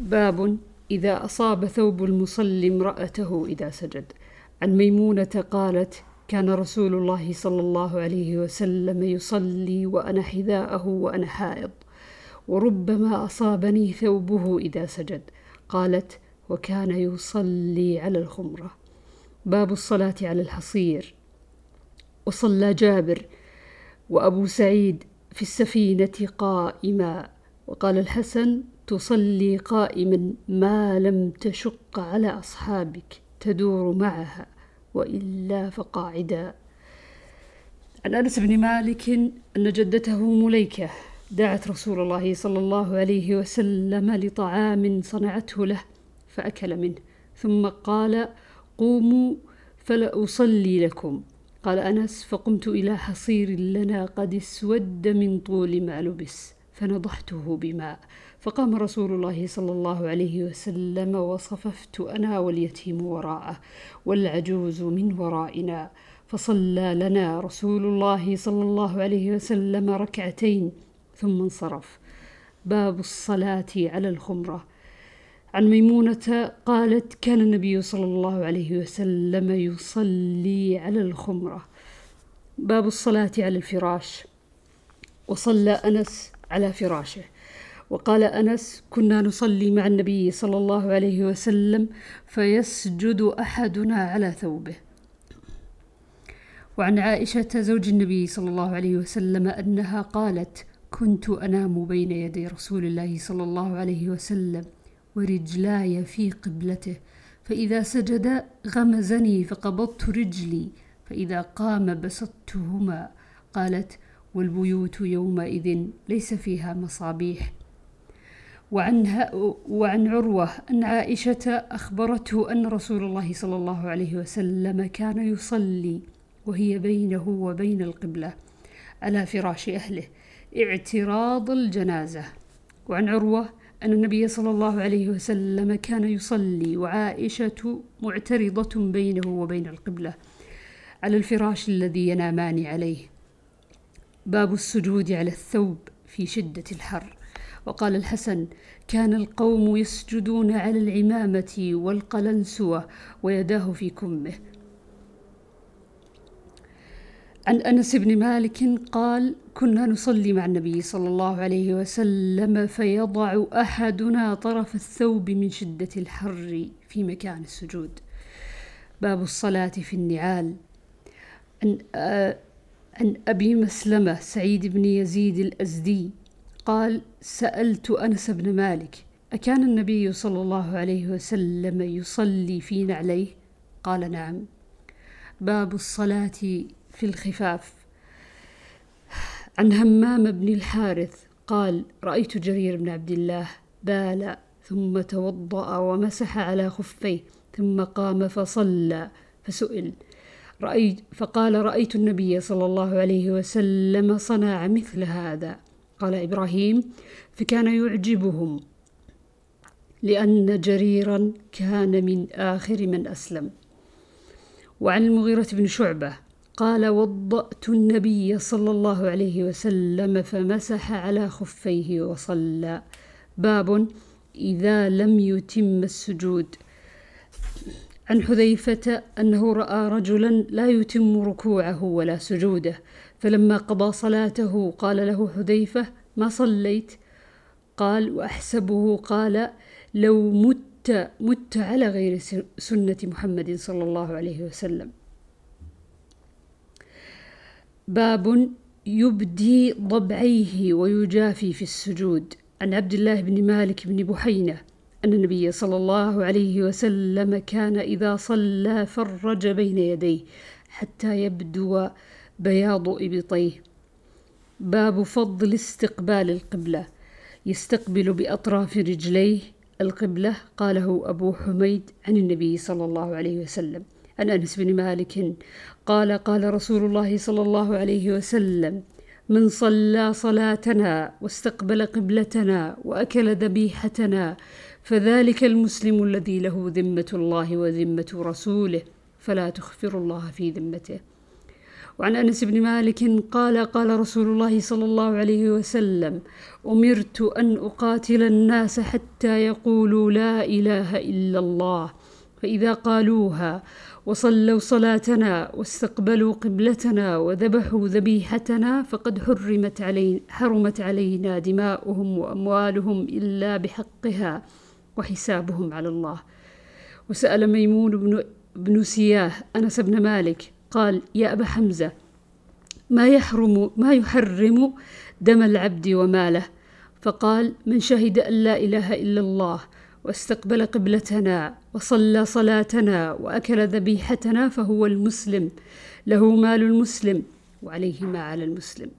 باب إذا أصاب ثوب المصلي امرأته إذا سجد. عن ميمونة قالت كان رسول الله صلى الله عليه وسلم يصلي وأنا حذاءه وأنا حائض وربما أصابني ثوبه إذا سجد. قالت وكان يصلي على الخمرة. باب الصلاة على الحصير. وصلى جابر وأبو سعيد في السفينة قائما. وقال الحسن تصلي قائما ما لم تشق على أصحابك تدور معها وإلا فقاعدا. عن أنس بن مالك أن جدته مليكة دعت رسول الله صلى الله عليه وسلم لطعام صنعته له فأكل منه ثم قال قوموا فلأصلي لكم قال أنس فقمت إلى حصير لنا قد اسود من طول ما لبس فنضحته بماء فقام رسول الله صلى الله عليه وسلم وصففت أنا واليتيم وراءه والعجوز من ورائنا. فصلى لنا رسول الله صلى الله عليه وسلم ركعتين ثم انصرف. باب الصلاة على الخمرة. عن ميمونة قالت كان النبي صلى الله عليه وسلم يصلي على الخمرة. باب الصلاة على الفراش. وصلى أنس على فراشه. وقال أنس كنا نصلي مع النبي صلى الله عليه وسلم فيسجد أحدنا على ثوبه. وعن عائشة زوج النبي صلى الله عليه وسلم أنها قالت كنت أنام بين يدي رسول الله صلى الله عليه وسلم ورجلاي في قبلته فإذا سجد غمزني فقبضت رجلي فإذا قام بسطتهما. قالت والبيوت يومئذ ليس فيها مصابيح. وعنها وعن عروة أن عائشة أخبرته أن رسول الله صلى الله عليه وسلم كان يصلي وهي بينه وبين القبلة على فراش أهله. اعتراض الجنازة. وعن عروة أن النبي صلى الله عليه وسلم كان يصلي وعائشة معترضة بينه وبين القبلة على الفراش الذي ينامان عليه. باب السجود على الثوب في شدة الحر. وقال الحسن كان القوم يسجدون على العمامة والقلنسوة ويداه في كمه. عن أنس بن مالك قال كنا نصلي مع النبي صلى الله عليه وسلم فيضع أحدنا طرف الثوب من شدة الحر في مكان السجود. باب الصلاة في النعال. عن, آه عن أبي مسلمة سعيد بن يزيد الأزدي قال سألت أنس بن مالك أكان النبي صلى الله عليه وسلم يصلي في نعليه؟ قال نعم. باب الصلاة في الخفاف. عن همام بن الحارث قال رأيت جرير بن عبد الله بال ثم توضأ ومسح على خفيه ثم قام فصلى فسئل. رأيت فقال رأيت النبي صلى الله عليه وسلم صنع مثل هذا. قال إبراهيم فكان يعجبهم لأن جريرا كان من آخر من أسلم. وعن المغيرة بن شعبة قال وضأت النبي صلى الله عليه وسلم فمسح على خفيه وصلى. باب إذا لم يتم السجود. عن حذيفة أنه رأى رجلا لا يتم ركوعه ولا سجوده فلما قضى صلاته قال له حذيفة ما صليت؟ قال وأحسبه قال لو مت مت على غير سنة محمد صلى الله عليه وسلم. باب يبدي ضبعيه ويجافي في السجود. عن عبد الله بن مالك بن بحينة أن النبي صلى الله عليه وسلم كان إذا صلى فرج بين يديه حتى يبدو بياض إبطيه. باب فضل استقبال القبلة. يستقبل بأطراف رجليه القبلة قاله أبو حميد عن النبي صلى الله عليه وسلم. عن أنس بن مالك قال قال رسول الله صلى الله عليه وسلم من صلى صلاتنا واستقبل قبلتنا وأكل ذبيحتنا فذلك المسلم الذي له ذمة الله وذمة رسوله فلا تخفر الله في ذمته. وعن أنس بن مالك قال قال رسول الله صلى الله عليه وسلم أمرت أن أقاتل الناس حتى يقولوا لا إله إلا الله فإذا قالوها وصلوا صلاتنا واستقبلوا قبلتنا وذبحوا ذبيحتنا فقد حرمت علينا حرمت علينا دماؤهم وأموالهم إلا بحقها. وحسابهم على الله. وسأل ميمون بن, بن سياه أنس بن مالك قال يا أبا حمزة ما يحرم ما يحرم دم العبد وماله؟ فقال من شهد أن لا إله إلا الله واستقبل قبلتنا وصلى صلاتنا وأكل ذبيحتنا فهو المسلم له مال المسلم وعليه ما على المسلم.